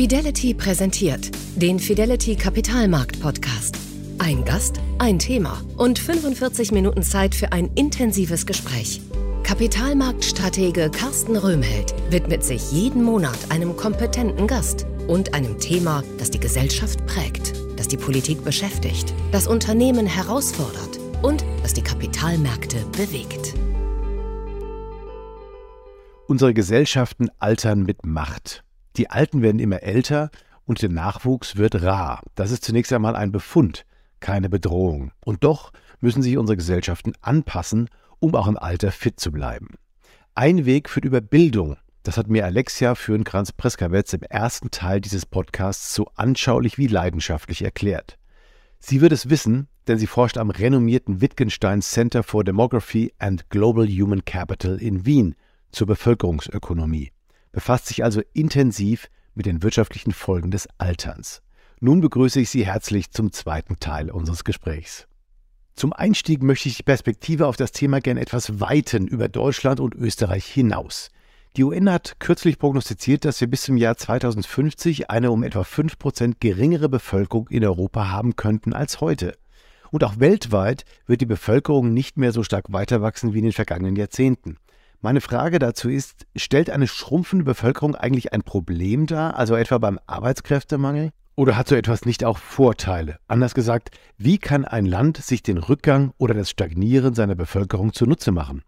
Fidelity präsentiert den Fidelity Kapitalmarkt Podcast. Ein Gast, ein Thema und 45 Minuten Zeit für ein intensives Gespräch. Kapitalmarktstratege Carsten Röhmheld widmet sich jeden Monat einem kompetenten Gast und einem Thema, das die Gesellschaft prägt, das die Politik beschäftigt, das Unternehmen herausfordert und das die Kapitalmärkte bewegt. Unsere Gesellschaften altern mit Macht. Die Alten werden immer älter und der Nachwuchs wird rar. Das ist zunächst einmal ein Befund, keine Bedrohung. Und doch müssen sich unsere Gesellschaften anpassen, um auch im Alter fit zu bleiben. Ein Weg führt über Bildung. Das hat mir Alexia Fürnkranz-Preskawetz im ersten Teil dieses Podcasts so anschaulich wie leidenschaftlich erklärt. Sie wird es wissen, denn sie forscht am renommierten Wittgenstein Center for Demography and Global Human Capital in Wien zur Bevölkerungsökonomie, befasst sich also intensiv mit den wirtschaftlichen Folgen des Alterns. Nun begrüße ich Sie herzlich zum zweiten Teil unseres Gesprächs. Zum Einstieg möchte ich die Perspektive auf das Thema gern etwas weiten über Deutschland und Österreich hinaus. Die UN hat kürzlich prognostiziert, dass wir bis zum Jahr 2050 eine um etwa 5% geringere Bevölkerung in Europa haben könnten als heute. Und auch weltweit wird die Bevölkerung nicht mehr so stark weiter wachsen wie in den vergangenen Jahrzehnten. Meine Frage dazu ist, stellt eine schrumpfende Bevölkerung eigentlich ein Problem dar, also etwa beim Arbeitskräftemangel? Oder hat so etwas nicht auch Vorteile? Anders gesagt, wie kann ein Land sich den Rückgang oder das Stagnieren seiner Bevölkerung zunutze machen?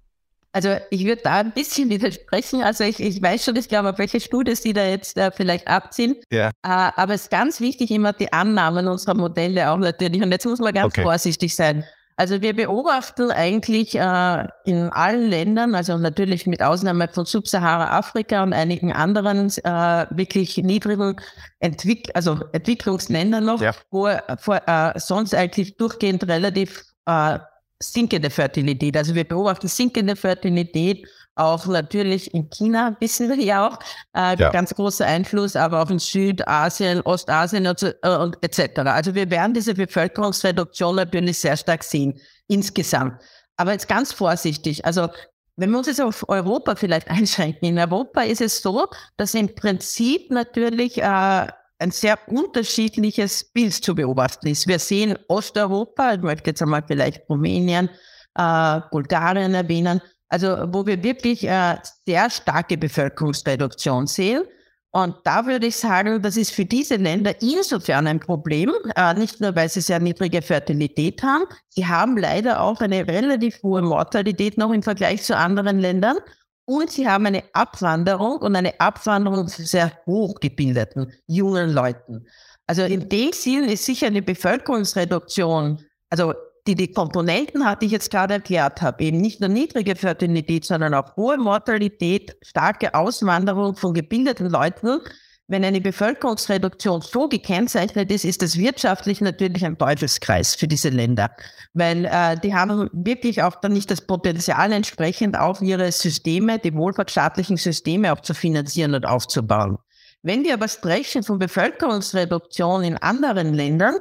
Also ich würde da ein bisschen widersprechen. Also ich, ich weiß schon, ich glaube, auf welche Studie Sie da jetzt äh, vielleicht abziehen. Ja. Äh, aber es ist ganz wichtig, immer die Annahmen unserer Modelle auch natürlich. Und jetzt muss man ganz okay. vorsichtig sein. Also wir beobachten eigentlich äh, in allen Ländern, also natürlich mit Ausnahme von Subsahara-Afrika und einigen anderen äh, wirklich niedrigen Entwick also Entwicklungsländern noch, ja. wo äh, sonst eigentlich durchgehend relativ äh, sinkende Fertilität. Also wir beobachten sinkende Fertilität auch natürlich in China, wissen wir ja auch, äh, ja. ganz großer Einfluss, aber auch in Südasien, Ostasien und, äh, und etc. Also wir werden diese Bevölkerungsreduktion natürlich sehr stark sehen, insgesamt. Aber jetzt ganz vorsichtig, also wenn wir uns jetzt auf Europa vielleicht einschränken, in Europa ist es so, dass im Prinzip natürlich äh, ein sehr unterschiedliches Bild zu beobachten ist. Wir sehen Osteuropa, ich möchte jetzt einmal vielleicht Rumänien, äh, Bulgarien erwähnen, also wo wir wirklich äh, sehr starke Bevölkerungsreduktion sehen. Und da würde ich sagen, das ist für diese Länder insofern ein Problem, äh, nicht nur, weil sie sehr niedrige Fertilität haben, sie haben leider auch eine relativ hohe Mortalität noch im Vergleich zu anderen Ländern. Und sie haben eine Abwanderung und eine Abwanderung von sehr hochgebildeten jungen Leuten. Also in dem Sinn ist sicher eine Bevölkerungsreduktion, also die die Komponenten hatte ich jetzt gerade erklärt habe, eben nicht nur niedrige Fertilität, sondern auch hohe Mortalität, starke Auswanderung von gebildeten Leuten. Wenn eine Bevölkerungsreduktion so gekennzeichnet ist, ist das wirtschaftlich natürlich ein Teufelskreis für diese Länder, weil äh, die haben wirklich auch dann nicht das Potenzial entsprechend auf ihre Systeme, die wohlfahrtsstaatlichen Systeme auch zu finanzieren und aufzubauen. Wenn wir aber sprechen von Bevölkerungsreduktion in anderen Ländern,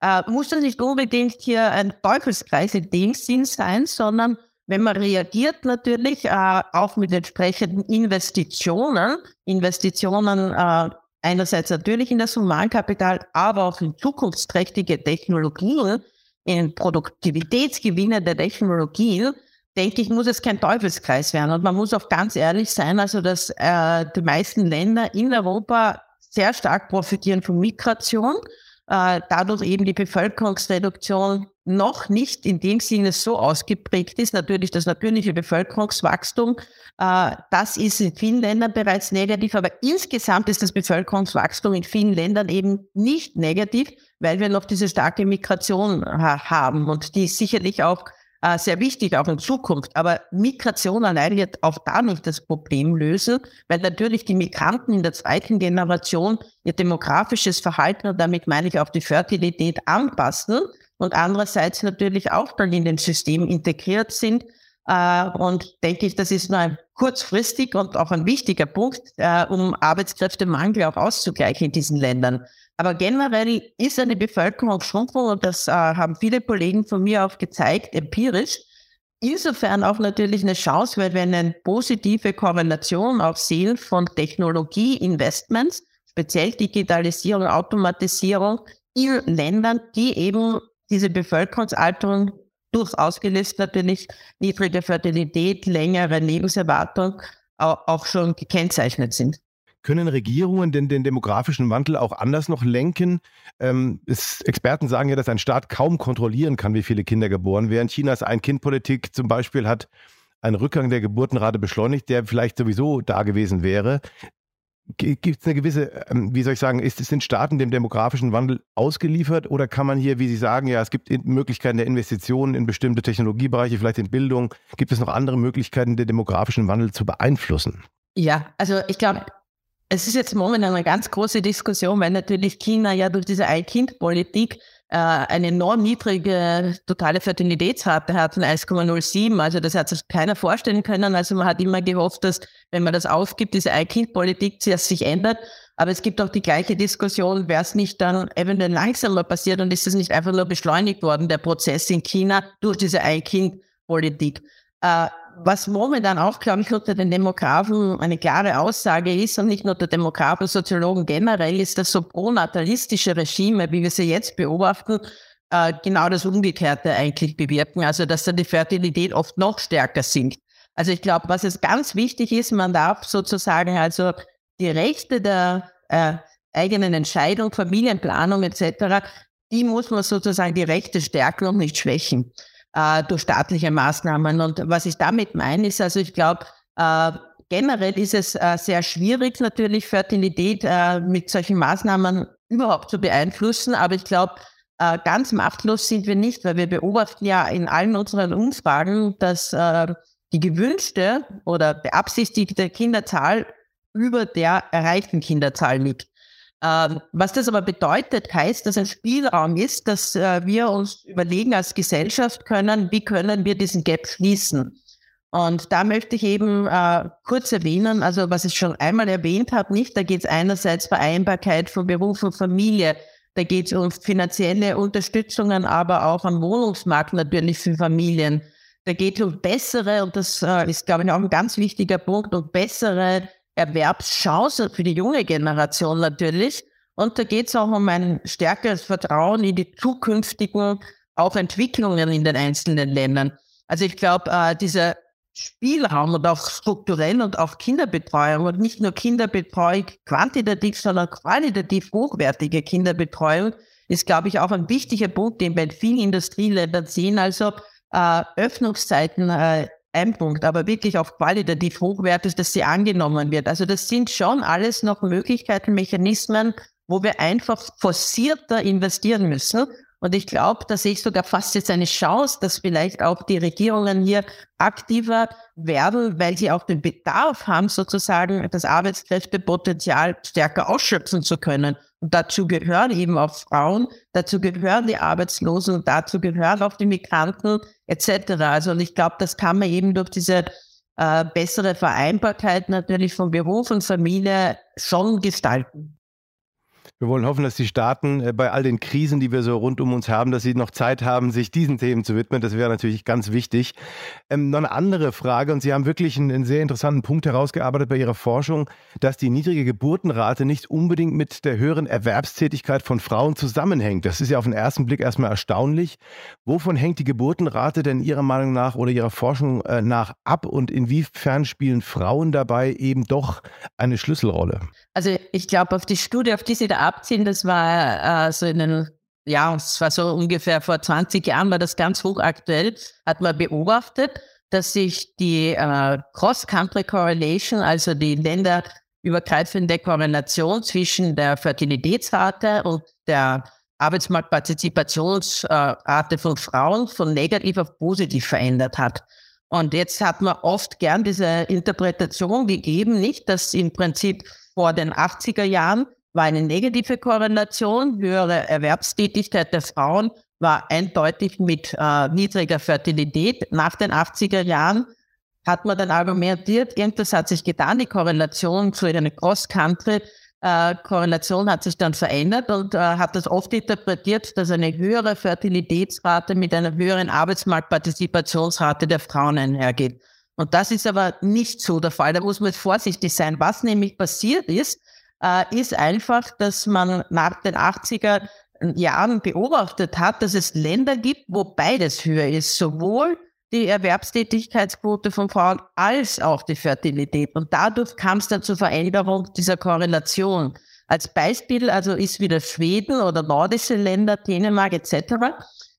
äh, muss das nicht unbedingt hier ein Teufelskreis in dem Sinn sein, sondern wenn man reagiert natürlich äh, auch mit entsprechenden Investitionen, Investitionen äh, einerseits natürlich in das Humankapital, aber auch in zukunftsträchtige Technologien, in Produktivitätsgewinne der Technologien, denke ich, muss es kein Teufelskreis werden. Und man muss auch ganz ehrlich sein, also dass äh, die meisten Länder in Europa sehr stark profitieren von Migration äh, dadurch eben die Bevölkerungsreduktion noch nicht in dem Sinne so ausgeprägt ist. Natürlich das natürliche Bevölkerungswachstum, äh, das ist in vielen Ländern bereits negativ, aber insgesamt ist das Bevölkerungswachstum in vielen Ländern eben nicht negativ, weil wir noch diese starke Migration haben und die sicherlich auch äh, sehr wichtig, auch in Zukunft. Aber Migration allein wird auch da nicht das Problem lösen, weil natürlich die Migranten in der zweiten Generation ihr demografisches Verhalten, und damit meine ich auch die Fertilität, anpassen und andererseits natürlich auch dann in den System integriert sind. Äh, und denke ich, das ist nur ein kurzfristig und auch ein wichtiger Punkt, äh, um Arbeitskräftemangel auch auszugleichen in diesen Ländern. Aber generell ist eine Bevölkerungsschrumpfung, und das äh, haben viele Kollegen von mir auch gezeigt, empirisch, insofern auch natürlich eine Chance, weil wir eine positive Korrelation auch sehen von Technologieinvestments, speziell Digitalisierung, Automatisierung in Ländern, die eben diese Bevölkerungsalterung durchaus gelöst natürlich niedrige Fertilität, längere Lebenserwartung auch schon gekennzeichnet sind. Können Regierungen denn den demografischen Wandel auch anders noch lenken? Ähm, es, Experten sagen ja, dass ein Staat kaum kontrollieren kann, wie viele Kinder geboren werden. Chinas Ein-Kind-Politik zum Beispiel hat einen Rückgang der Geburtenrate beschleunigt, der vielleicht sowieso da gewesen wäre. Gibt es eine gewisse, ähm, wie soll ich sagen, ist, sind Staaten dem demografischen Wandel ausgeliefert oder kann man hier, wie Sie sagen, ja, es gibt Möglichkeiten der Investitionen in bestimmte Technologiebereiche, vielleicht in Bildung. Gibt es noch andere Möglichkeiten, den demografischen Wandel zu beeinflussen? Ja, also ich glaube, es ist jetzt momentan eine ganz große Diskussion, weil natürlich China ja durch diese Ein-Kind-Politik äh, eine enorm niedrige totale Fertilitätsrate hat von 1,07. Also das hat sich keiner vorstellen können. Also man hat immer gehofft, dass wenn man das aufgibt, diese Ein-Kind-Politik sich ändert. Aber es gibt auch die gleiche Diskussion, wäre es nicht dann eventuell langsamer passiert und ist es nicht einfach nur beschleunigt worden, der Prozess in China durch diese Ein-Kind-Politik. Äh, was momentan auch, glaube ich, unter den Demografen eine klare Aussage ist, und nicht nur der Demografen, Soziologen generell, ist, dass so pronatalistische Regime, wie wir sie jetzt beobachten, äh, genau das Umgekehrte eigentlich bewirken, also dass dann die Fertilität oft noch stärker sinkt. Also ich glaube, was jetzt ganz wichtig ist, man darf sozusagen also die Rechte der äh, eigenen Entscheidung, Familienplanung etc., die muss man sozusagen die Rechte stärken und nicht schwächen äh, durch staatliche Maßnahmen. Und was ich damit meine, ist also, ich glaube, äh, generell ist es äh, sehr schwierig, natürlich Fertilität äh, mit solchen Maßnahmen überhaupt zu beeinflussen. Aber ich glaube, äh, ganz machtlos sind wir nicht, weil wir beobachten ja in allen unseren Umfragen, dass äh, die gewünschte oder beabsichtigte Kinderzahl über der erreichten Kinderzahl liegt. Ähm, was das aber bedeutet, heißt, dass ein Spielraum ist, dass äh, wir uns überlegen als Gesellschaft können, wie können wir diesen Gap schließen. Und da möchte ich eben äh, kurz erwähnen, also was ich schon einmal erwähnt habe, nicht, da geht es einerseits Vereinbarkeit von Beruf und Familie, da geht es um finanzielle Unterstützungen, aber auch am Wohnungsmarkt natürlich für Familien. Da geht es um bessere, und das äh, ist, glaube ich, auch ein ganz wichtiger Punkt, um bessere Erwerbschance für die junge Generation natürlich. Und da geht es auch um ein stärkeres Vertrauen in die zukünftigen auch Entwicklungen in den einzelnen Ländern. Also ich glaube, äh, dieser Spielraum und auch strukturell und auch Kinderbetreuung und nicht nur Kinderbetreuung quantitativ, sondern qualitativ hochwertige Kinderbetreuung ist, glaube ich, auch ein wichtiger Punkt, den wir in vielen Industrieländern sehen. Also äh, Öffnungszeiten äh, ein Punkt, aber wirklich auf qualitativ hochwertig, dass sie angenommen wird. Also das sind schon alles noch Möglichkeiten, Mechanismen, wo wir einfach forcierter investieren müssen. Und ich glaube, da sehe ich sogar fast jetzt eine Chance, dass vielleicht auch die Regierungen hier aktiver werden, weil sie auch den Bedarf haben, sozusagen das Arbeitskräftepotenzial stärker ausschöpfen zu können. Und dazu gehören eben auch Frauen, dazu gehören die Arbeitslosen, dazu gehören auch die Migranten etc. Also und ich glaube, das kann man eben durch diese äh, bessere Vereinbarkeit natürlich von Beruf und Familie schon gestalten. Wir wollen hoffen, dass die Staaten äh, bei all den Krisen, die wir so rund um uns haben, dass sie noch Zeit haben, sich diesen Themen zu widmen. Das wäre natürlich ganz wichtig. Ähm, noch eine andere Frage, und Sie haben wirklich einen, einen, sehr interessanten Punkt herausgearbeitet bei Ihrer Forschung, dass die niedrige Geburtenrate nicht unbedingt mit der höheren Erwerbstätigkeit von Frauen zusammenhängt. Das ist ja auf den ersten Blick erstmal erstaunlich. Wovon hängt die Geburtenrate denn Ihrer Meinung nach oder Ihrer Forschung äh, nach ab und inwiefern spielen Frauen dabei eben doch eine Schlüsselrolle? Also ich glaube, auf die Studie, auf die Sie da abziehen, das war äh, so in den, ja, es war so ungefähr vor 20 Jahren, war das ganz hochaktuell, hat man beobachtet, dass sich die äh, Cross-Country Correlation, also die länderübergreifende Korrelation zwischen der Fertilitätsrate und der Arbeitsmarktpartizipationsrate von Frauen von negativ auf positiv verändert hat. Und jetzt hat man oft gern diese Interpretation gegeben, nicht, dass im Prinzip vor den 80er Jahren war eine negative Korrelation. Höhere Erwerbstätigkeit der Frauen war eindeutig mit äh, niedriger Fertilität. Nach den 80er Jahren hat man dann argumentiert, irgendwas hat sich getan, die Korrelation zu einer Cross-Country äh, Korrelation hat sich dann verändert und äh, hat das oft interpretiert, dass eine höhere Fertilitätsrate mit einer höheren Arbeitsmarktpartizipationsrate der Frauen einhergeht. Und das ist aber nicht so der Fall. Da muss man vorsichtig sein. Was nämlich passiert ist, äh, ist einfach, dass man nach den 80er Jahren beobachtet hat, dass es Länder gibt, wo beides höher ist, sowohl die Erwerbstätigkeitsquote von Frauen als auch die Fertilität. Und dadurch kam es dann zur Veränderung dieser Korrelation. Als Beispiel also ist wieder Schweden oder nordische Länder, Dänemark etc.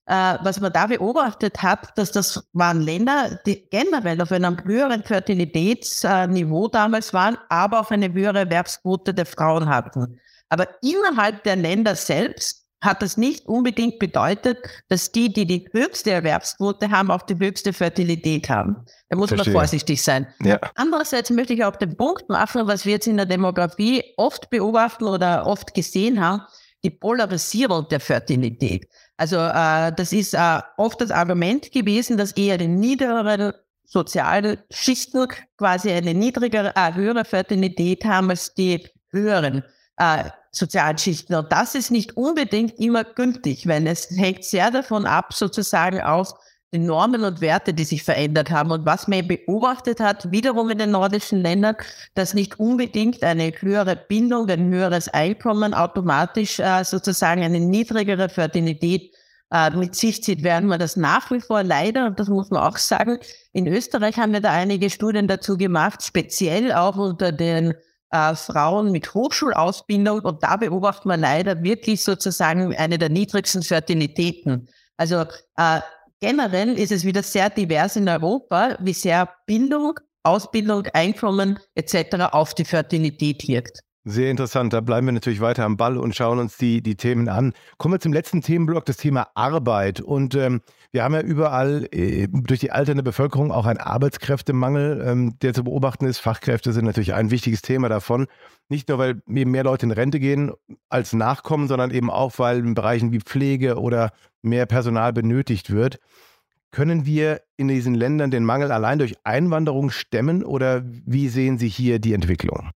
Äh, was man da beobachtet hat, dass das waren Länder, die generell auf einem höheren Fertilitätsniveau damals waren, aber auch eine höhere Erwerbsquote der Frauen hatten. Aber innerhalb der Länder selbst hat das nicht unbedingt bedeutet, dass die, die die höchste Erwerbsquote haben, auch die höchste Fertilität haben. Da muss Verstehe. man vorsichtig sein. Ja. Andererseits möchte ich auch den Punkt machen, was wir jetzt in der Demografie oft beobachten oder oft gesehen haben, die Polarisierung der Fertilität. Also äh, das ist äh, oft das Argument gewesen, dass eher die niedrigeren sozialen Schichten quasi eine niedrigere, äh, höhere Fertilität haben als die höheren äh, Sozialschichten. Und das ist nicht unbedingt immer gültig, weil es hängt sehr davon ab, sozusagen aus den Normen und Werte, die sich verändert haben. Und was man beobachtet hat, wiederum in den nordischen Ländern, dass nicht unbedingt eine höhere Bindung, ein höheres Einkommen automatisch äh, sozusagen eine niedrigere Fertilität äh, mit sich zieht, werden wir das nach wie vor leider, und das muss man auch sagen, in Österreich haben wir da einige Studien dazu gemacht, speziell auch unter den äh, Frauen mit Hochschulausbildung und da beobachtet man leider wirklich sozusagen eine der niedrigsten Fertilitäten. Also äh, generell ist es wieder sehr divers in Europa, wie sehr Bildung, Ausbildung, Einkommen etc. auf die Fertilität wirkt. Sehr interessant. Da bleiben wir natürlich weiter am Ball und schauen uns die, die Themen an. Kommen wir zum letzten Themenblock, das Thema Arbeit. Und ähm, wir haben ja überall äh, durch die alternde Bevölkerung auch einen Arbeitskräftemangel, ähm, der zu beobachten ist. Fachkräfte sind natürlich ein wichtiges Thema davon. Nicht nur, weil eben mehr Leute in Rente gehen als Nachkommen, sondern eben auch, weil in Bereichen wie Pflege oder mehr Personal benötigt wird. Können wir in diesen Ländern den Mangel allein durch Einwanderung stemmen oder wie sehen Sie hier die Entwicklung?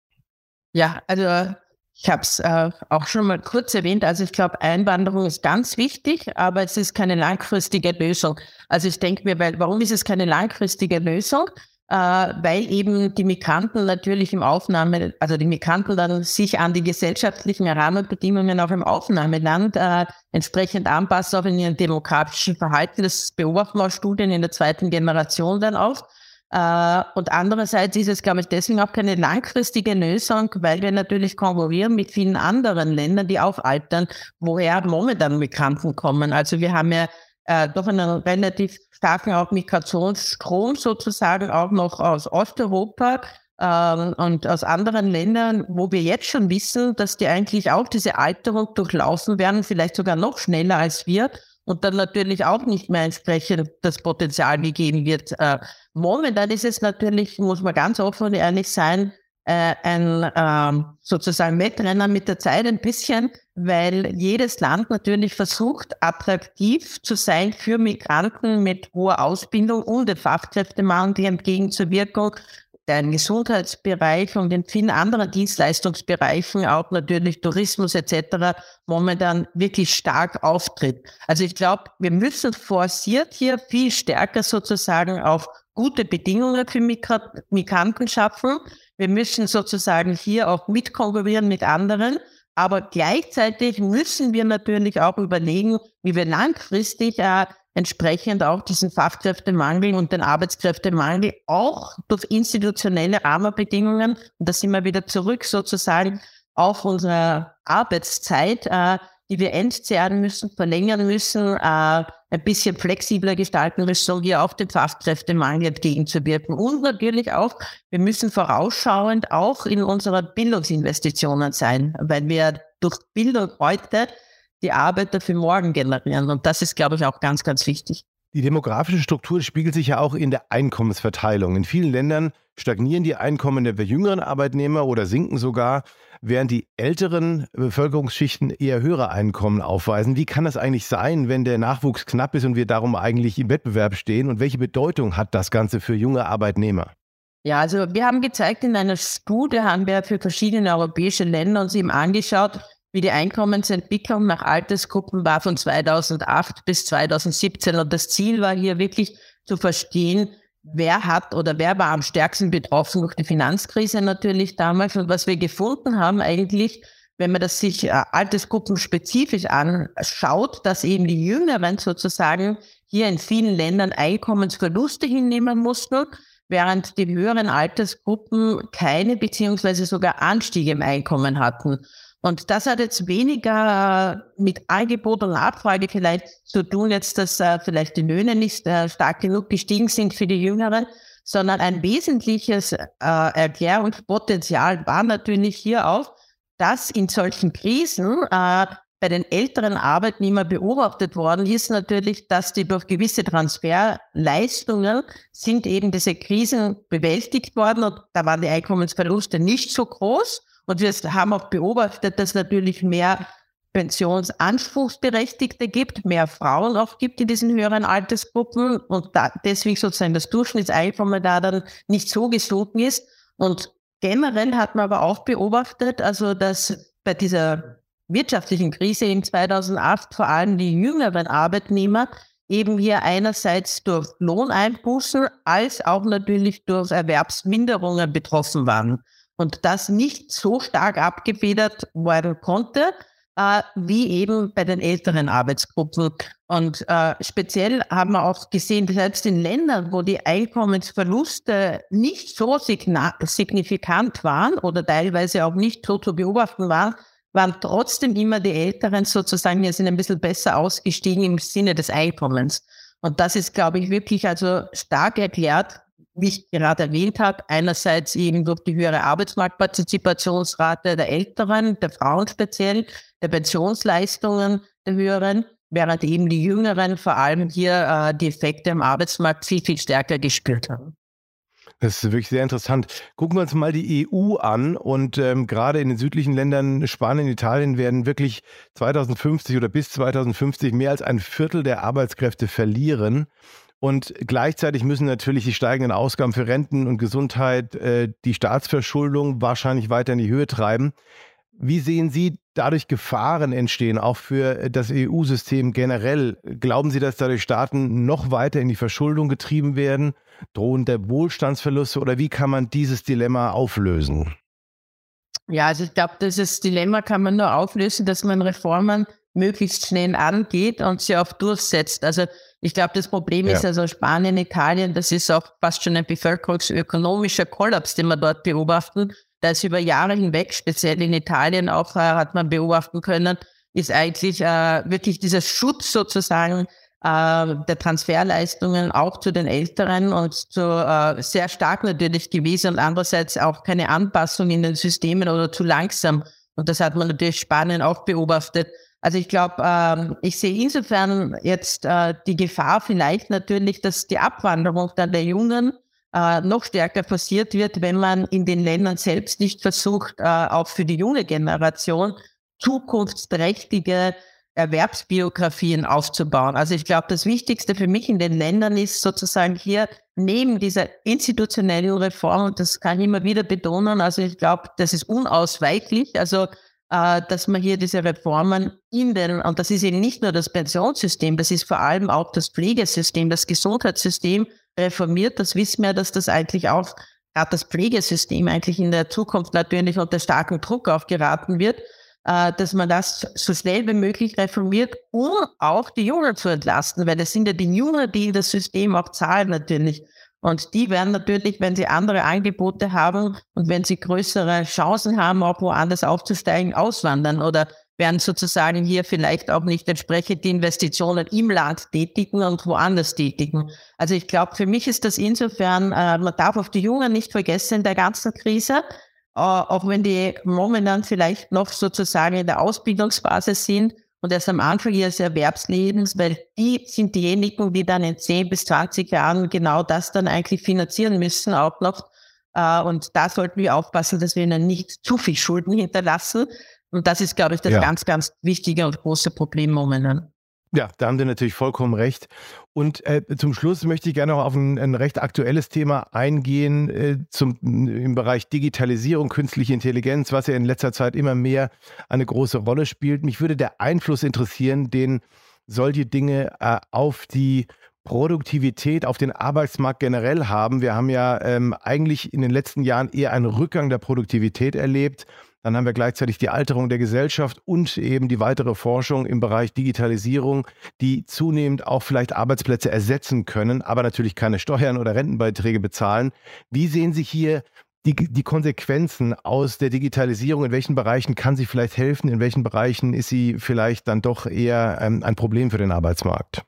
Ja, also ich habe es äh, auch schon mal kurz erwähnt. Also ich glaube, Einwanderung ist ganz wichtig, aber es ist keine langfristige Lösung. Also ich denke mir, weil, warum ist es keine langfristige Lösung? Äh, weil eben die Migranten natürlich im Aufnahme, also die Migranten dann sich an die gesellschaftlichen Rahmenbedingungen auch im Aufnahmeland äh, entsprechend anpassen, auch in ihrem demografischen Verhalten. Das beobachten wir Studien in der zweiten Generation dann auch. Äh, und andererseits ist es, glaube ich, deswegen auch keine langfristige Lösung, weil wir natürlich konkurrieren mit vielen anderen Ländern, die auch altern, woher momentan Migranten kommen. Also wir haben ja äh, doch einen relativ starken auch Migrationsstrom sozusagen auch noch aus Osteuropa ähm, und aus anderen Ländern, wo wir jetzt schon wissen, dass die eigentlich auch diese Alterung durchlaufen werden, vielleicht sogar noch schneller als wir und dann natürlich auch nicht mehr entsprechend das Potenzial gegeben wird. Äh, momentan ist es natürlich, muss man ganz offen und ehrlich sein, äh, ein äh, sozusagen Wettrennen mit der Zeit ein bisschen, weil jedes Land natürlich versucht, attraktiv zu sein für Migranten mit hoher Ausbildung und den Fachkräftemangel, die entgegenzuwirken den Gesundheitsbereich und in vielen anderen Dienstleistungsbereichen, auch natürlich Tourismus etc., momentan wirklich stark auftritt. Also ich glaube, wir müssen forciert hier viel stärker sozusagen auf gute Bedingungen für Migranten schaffen. Wir müssen sozusagen hier auch mitkonkurrieren mit anderen. Aber gleichzeitig müssen wir natürlich auch überlegen, wie wir langfristig äh, entsprechend auch diesen Fachkräftemangel und den Arbeitskräftemangel auch durch institutionelle Rahmenbedingungen, und da sind wir wieder zurück sozusagen auf unsere Arbeitszeit, äh, die wir entzehren müssen, verlängern müssen, äh, ein bisschen flexibler gestalten müssen, um hier auch dem Fachkräftemangel entgegenzuwirken. Und natürlich auch, wir müssen vorausschauend auch in unserer Bildungsinvestitionen sein, weil wir durch Bildung heute die Arbeiter für morgen generieren. Und das ist, glaube ich, auch ganz, ganz wichtig. Die demografische Struktur spiegelt sich ja auch in der Einkommensverteilung. In vielen Ländern stagnieren die Einkommen der jüngeren Arbeitnehmer oder sinken sogar, während die älteren Bevölkerungsschichten eher höhere Einkommen aufweisen. Wie kann das eigentlich sein, wenn der Nachwuchs knapp ist und wir darum eigentlich im Wettbewerb stehen? Und welche Bedeutung hat das Ganze für junge Arbeitnehmer? Ja, also wir haben gezeigt, in einer Studie haben wir für verschiedene europäische Länder uns eben angeschaut, wie die Einkommensentwicklung nach Altersgruppen war von 2008 bis 2017. Und das Ziel war hier wirklich zu verstehen, wer hat oder wer war am stärksten betroffen durch die Finanzkrise natürlich damals. Und was wir gefunden haben eigentlich, wenn man das sich äh, altersgruppenspezifisch anschaut, dass eben die Jüngeren sozusagen hier in vielen Ländern Einkommensverluste hinnehmen mussten, während die höheren Altersgruppen keine beziehungsweise sogar Anstiege im Einkommen hatten. Und das hat jetzt weniger mit Angebot und Nachfrage vielleicht zu tun, jetzt, dass äh, vielleicht die Löhne nicht äh, stark genug gestiegen sind für die Jüngeren, sondern ein wesentliches äh, Erklärungspotenzial war natürlich hier auch, dass in solchen Krisen äh, bei den älteren Arbeitnehmern beobachtet worden ist natürlich, dass die durch gewisse Transferleistungen sind eben diese Krisen bewältigt worden und da waren die Einkommensverluste nicht so groß. Und wir haben auch beobachtet, dass natürlich mehr Pensionsanspruchsberechtigte gibt, mehr Frauen auch gibt in diesen höheren Altersgruppen und da, deswegen sozusagen das Durchschnittseinkommen da dann nicht so gesunken ist. Und generell hat man aber auch beobachtet, also dass bei dieser wirtschaftlichen Krise in 2008 vor allem die jüngeren Arbeitnehmer eben hier einerseits durch Lohneinbußen als auch natürlich durch Erwerbsminderungen betroffen waren und das nicht so stark abgefedert werden konnte, äh, wie eben bei den älteren Arbeitsgruppen. Und äh, speziell haben wir auch gesehen, selbst in Ländern, wo die Einkommensverluste nicht so signifikant waren oder teilweise auch nicht so zu beobachten waren, waren trotzdem immer die Älteren sozusagen, wir sind ein bisschen besser ausgestiegen im Sinne des Einkommens. Und das ist, glaube ich, wirklich also stark erklärt wie ich gerade erwähnt habe, einerseits eben durch die höhere Arbeitsmarktpartizipationsrate der Älteren, der Frauen speziell, der Pensionsleistungen der höheren, während eben die Jüngeren vor allem hier äh, die Effekte im Arbeitsmarkt viel, viel stärker gespürt haben. Das ist wirklich sehr interessant. Gucken wir uns mal die EU an und ähm, gerade in den südlichen Ländern, Spanien, Italien werden wirklich 2050 oder bis 2050 mehr als ein Viertel der Arbeitskräfte verlieren. Und gleichzeitig müssen natürlich die steigenden Ausgaben für Renten und Gesundheit äh, die Staatsverschuldung wahrscheinlich weiter in die Höhe treiben. Wie sehen Sie dadurch Gefahren entstehen, auch für das EU-System generell? Glauben Sie, dass dadurch Staaten noch weiter in die Verschuldung getrieben werden? Drohen der Wohlstandsverluste oder wie kann man dieses Dilemma auflösen? Ja, also ich glaube, dieses Dilemma kann man nur auflösen, dass man Reformen möglichst schnell angeht und sie auch durchsetzt. Also ich glaube, das Problem ja. ist also Spanien, Italien, das ist auch fast schon ein bevölkerungsökonomischer Kollaps, den wir dort beobachten. Da ist über Jahre hinweg, speziell in Italien auch, äh, hat man beobachten können, ist eigentlich äh, wirklich dieser Schutz sozusagen äh, der Transferleistungen auch zu den Älteren und zu, äh, sehr stark natürlich gewesen und andererseits auch keine Anpassung in den Systemen oder zu langsam. Und das hat man natürlich Spanien auch beobachtet. Also ich glaube, ähm, ich sehe insofern jetzt äh, die Gefahr vielleicht natürlich, dass die Abwanderung dann der Jungen äh, noch stärker passiert wird, wenn man in den Ländern selbst nicht versucht, äh, auch für die junge Generation zukunftsträchtige Erwerbsbiografien aufzubauen. Also ich glaube, das Wichtigste für mich in den Ländern ist sozusagen hier neben dieser institutionellen Reform, und das kann ich immer wieder betonen, also ich glaube, das ist unausweichlich. Also dass man hier diese Reformen in den, und das ist eben nicht nur das Pensionssystem, das ist vor allem auch das Pflegesystem, das Gesundheitssystem reformiert. Das wissen wir, dass das eigentlich auch, gerade das Pflegesystem eigentlich in der Zukunft natürlich unter starken Druck aufgeraten wird, äh, dass man das so schnell wie möglich reformiert, um auch die Jungen zu entlasten, weil es sind ja die Jungen, die das System auch zahlen natürlich. Und die werden natürlich, wenn sie andere Angebote haben und wenn sie größere Chancen haben, auch woanders aufzusteigen, auswandern oder werden sozusagen hier vielleicht auch nicht entsprechend die Investitionen im Land tätigen und woanders tätigen. Also ich glaube, für mich ist das insofern, äh, man darf auf die Jungen nicht vergessen in der ganzen Krise, äh, auch wenn die momentan vielleicht noch sozusagen in der Ausbildungsphase sind, und erst am Anfang ihres Erwerbslebens, weil die sind diejenigen, die dann in 10 bis 20 Jahren genau das dann eigentlich finanzieren müssen, auch noch. Äh, und da sollten wir aufpassen, dass wir ihnen nicht zu viel Schulden hinterlassen. Und das ist, glaube ich, das ja. ganz, ganz wichtige und große Problem momentan. Ja, da haben Sie natürlich vollkommen recht. Und äh, zum Schluss möchte ich gerne noch auf ein, ein recht aktuelles Thema eingehen äh, zum, im Bereich Digitalisierung, künstliche Intelligenz, was ja in letzter Zeit immer mehr eine große Rolle spielt. Mich würde der Einfluss interessieren, den solche Dinge äh, auf die Produktivität auf den Arbeitsmarkt generell haben. Wir haben ja ähm, eigentlich in den letzten Jahren eher einen Rückgang der Produktivität erlebt. Dann haben wir gleichzeitig die Alterung der Gesellschaft und eben die weitere Forschung im Bereich Digitalisierung, die zunehmend auch vielleicht Arbeitsplätze ersetzen können, aber natürlich keine Steuern oder Rentenbeiträge bezahlen. Wie sehen Sie hier die, die Konsequenzen aus der Digitalisierung? In welchen Bereichen kann sie vielleicht helfen? In welchen Bereichen ist sie vielleicht dann doch eher ähm, ein Problem für den Arbeitsmarkt?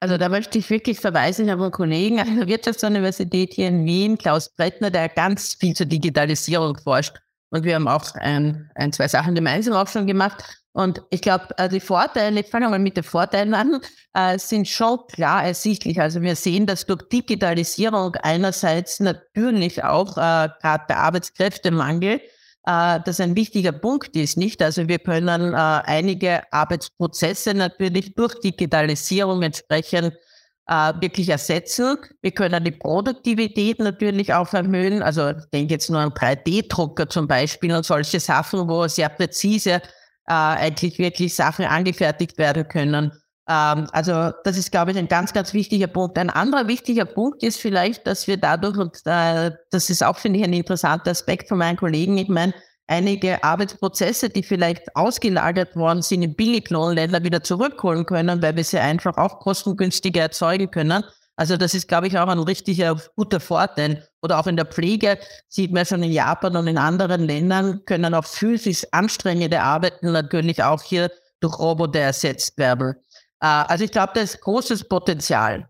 Also da möchte ich wirklich verweisen auf einen Kollegen an der Wirtschaftsuniversität hier in Wien, Klaus Brettner, der ganz viel zur Digitalisierung forscht. Und wir haben auch ein, ein zwei Sachen gemeinsam auch schon gemacht. Und ich glaube, äh, die Vorteile, ich fange mal mit den Vorteilen an, äh, sind schon klar ersichtlich. Also wir sehen, dass durch Digitalisierung einerseits natürlich auch äh, gerade bei Arbeitskräftemangel äh, das ein wichtiger Punkt ist, nicht? Also wir können äh, einige Arbeitsprozesse natürlich durch Digitalisierung entsprechend äh, wirklich ersetzen. Wir können die Produktivität natürlich auch erhöhen. Also ich denke jetzt nur an 3D-Drucker zum Beispiel und solche Sachen, wo sehr präzise äh, eigentlich wirklich Sachen angefertigt werden können. Ähm, also das ist, glaube ich, ein ganz, ganz wichtiger Punkt. Ein anderer wichtiger Punkt ist vielleicht, dass wir dadurch, und äh, das ist auch, finde ich, ein interessanter Aspekt von meinen Kollegen, ich meine, einige Arbeitsprozesse, die vielleicht ausgelagert worden sind in Billiglohnländer, wieder zurückholen können, weil wir sie einfach auch kostengünstiger erzeugen können. Also das ist, glaube ich, auch ein richtiger guter Vorteil. Oder auch in der Pflege sieht man schon in Japan und in anderen Ländern können auch physisch anstrengende Arbeiten natürlich auch hier durch Roboter ersetzt werden. Äh, also ich glaube, da ist großes Potenzial.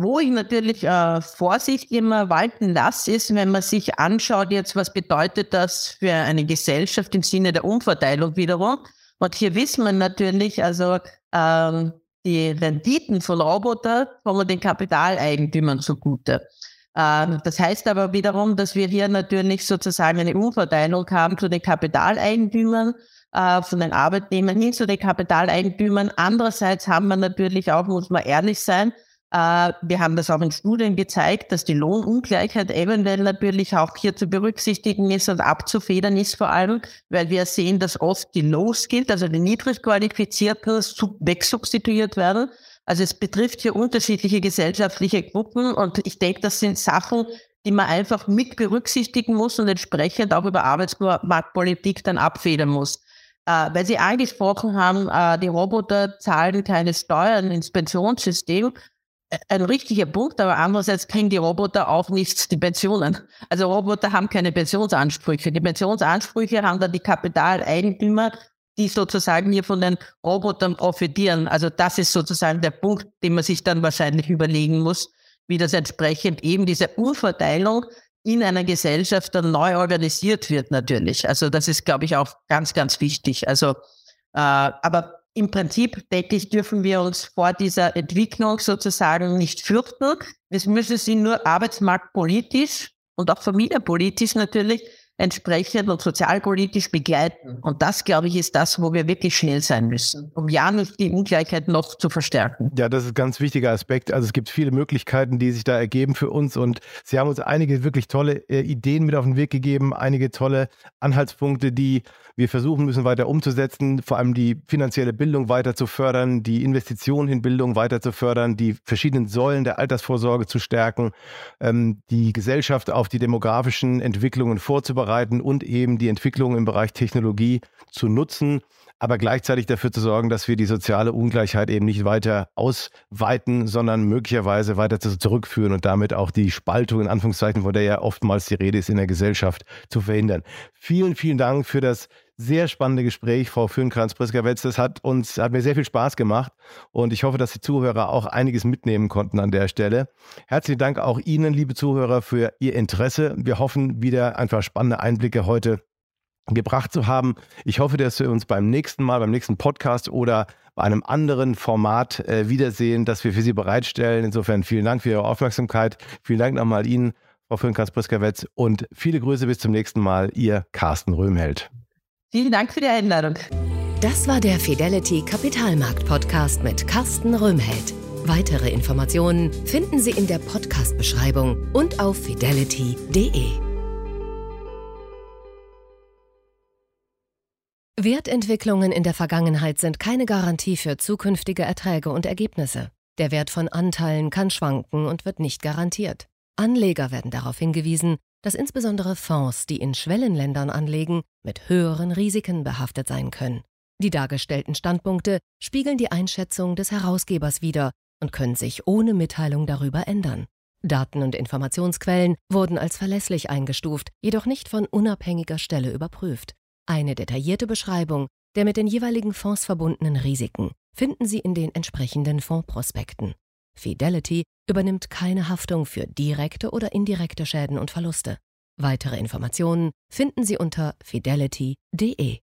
Wo ich natürlich äh, Vorsicht immer walten lasse, ist, wenn man sich anschaut, jetzt, was bedeutet das für eine Gesellschaft im Sinne der Umverteilung wiederum. Und hier wissen wir natürlich, also ähm, die Renditen von Robotern kommen den Kapitaleigentümern zugute. Ähm, das heißt aber wiederum, dass wir hier natürlich sozusagen eine Umverteilung haben zu den Kapitaleigentümern, äh, von den Arbeitnehmern hin zu den Kapitaleigentümern. Andererseits haben wir natürlich auch, muss man ehrlich sein, wir haben das auch in Studien gezeigt, dass die Lohnungleichheit eventuell natürlich auch hier zu berücksichtigen ist und abzufedern ist vor allem, weil wir sehen, dass oft die Low-Skilled, also die niedrig qualifizierten, wegsubstituiert werden. Also es betrifft hier unterschiedliche gesellschaftliche Gruppen und ich denke, das sind Sachen, die man einfach mit berücksichtigen muss und entsprechend auch über Arbeitsmarktpolitik dann abfedern muss. Äh, weil Sie angesprochen haben, äh, die Roboter zahlen keine Steuern ins Pensionssystem ein richtiger Punkt, aber andererseits kriegen die Roboter auch nicht die Pensionen. Also Roboter haben keine Pensionsansprüche. Die Pensionsansprüche haben dann die Kapitaleigentümer, die sozusagen hier von den Robotern profitieren. Also das ist sozusagen der Punkt, den man sich dann wahrscheinlich überlegen muss, wie das entsprechend eben diese Umverteilung in einer Gesellschaft dann neu organisiert wird natürlich. Also das ist, glaube ich, auch ganz, ganz wichtig. Also, äh, aber im Prinzip, denke ich, dürfen wir uns vor dieser Entwicklung sozusagen nicht fürchten. Es müssen sie nur arbeitsmarktpolitisch und auch familienpolitisch natürlich entsprechend und sozialpolitisch begleiten. Und das, glaube ich, ist das, wo wir wirklich schnell sein müssen, um ja nicht die Ungleichheit noch zu verstärken. Ja, das ist ein ganz wichtiger Aspekt. Also es gibt viele Möglichkeiten, die sich da ergeben für uns. Und Sie haben uns einige wirklich tolle äh, Ideen mit auf den Weg gegeben, einige tolle Anhaltspunkte, die wir versuchen müssen weiter umzusetzen, vor allem die finanzielle Bildung weiter zu fördern, die Investitionen in Bildung weiter zu fördern, die verschiedenen Säulen der Altersvorsorge zu stärken, ähm, die Gesellschaft auf die demografischen Entwicklungen vorzubereiten und eben die Entwicklung im Bereich Technologie zu nutzen aber gleichzeitig dafür zu sorgen, dass wir die soziale Ungleichheit eben nicht weiter ausweiten, sondern möglicherweise weiter zurückführen und damit auch die Spaltung in Anführungszeichen, von der ja oftmals die Rede ist in der Gesellschaft, zu verhindern. Vielen, vielen Dank für das sehr spannende Gespräch, Frau Föhnkranz-Priska-Wetz. Das hat uns, hat mir sehr viel Spaß gemacht und ich hoffe, dass die Zuhörer auch einiges mitnehmen konnten an der Stelle. Herzlichen Dank auch Ihnen, liebe Zuhörer, für Ihr Interesse. Wir hoffen, wieder einfach spannende Einblicke heute gebracht zu haben. Ich hoffe, dass wir uns beim nächsten Mal, beim nächsten Podcast oder bei einem anderen Format äh, wiedersehen, das wir für Sie bereitstellen. Insofern vielen Dank für Ihre Aufmerksamkeit. Vielen Dank nochmal Ihnen, Frau Föhnkranz-Priska-Wetz und viele Grüße bis zum nächsten Mal. Ihr Carsten Röhmheld. Vielen Dank für die Einladung. Das war der Fidelity Kapitalmarkt Podcast mit Carsten Röhmheld. Weitere Informationen finden Sie in der Podcast-Beschreibung und auf fidelity.de. Wertentwicklungen in der Vergangenheit sind keine Garantie für zukünftige Erträge und Ergebnisse. Der Wert von Anteilen kann schwanken und wird nicht garantiert. Anleger werden darauf hingewiesen, dass insbesondere Fonds, die in Schwellenländern anlegen, mit höheren Risiken behaftet sein können. Die dargestellten Standpunkte spiegeln die Einschätzung des Herausgebers wider und können sich ohne Mitteilung darüber ändern. Daten und Informationsquellen wurden als verlässlich eingestuft, jedoch nicht von unabhängiger Stelle überprüft. Eine detaillierte Beschreibung der mit den jeweiligen Fonds verbundenen Risiken finden Sie in den entsprechenden Fondsprospekten. Fidelity übernimmt keine Haftung für direkte oder indirekte Schäden und Verluste. Weitere Informationen finden Sie unter fidelity.de.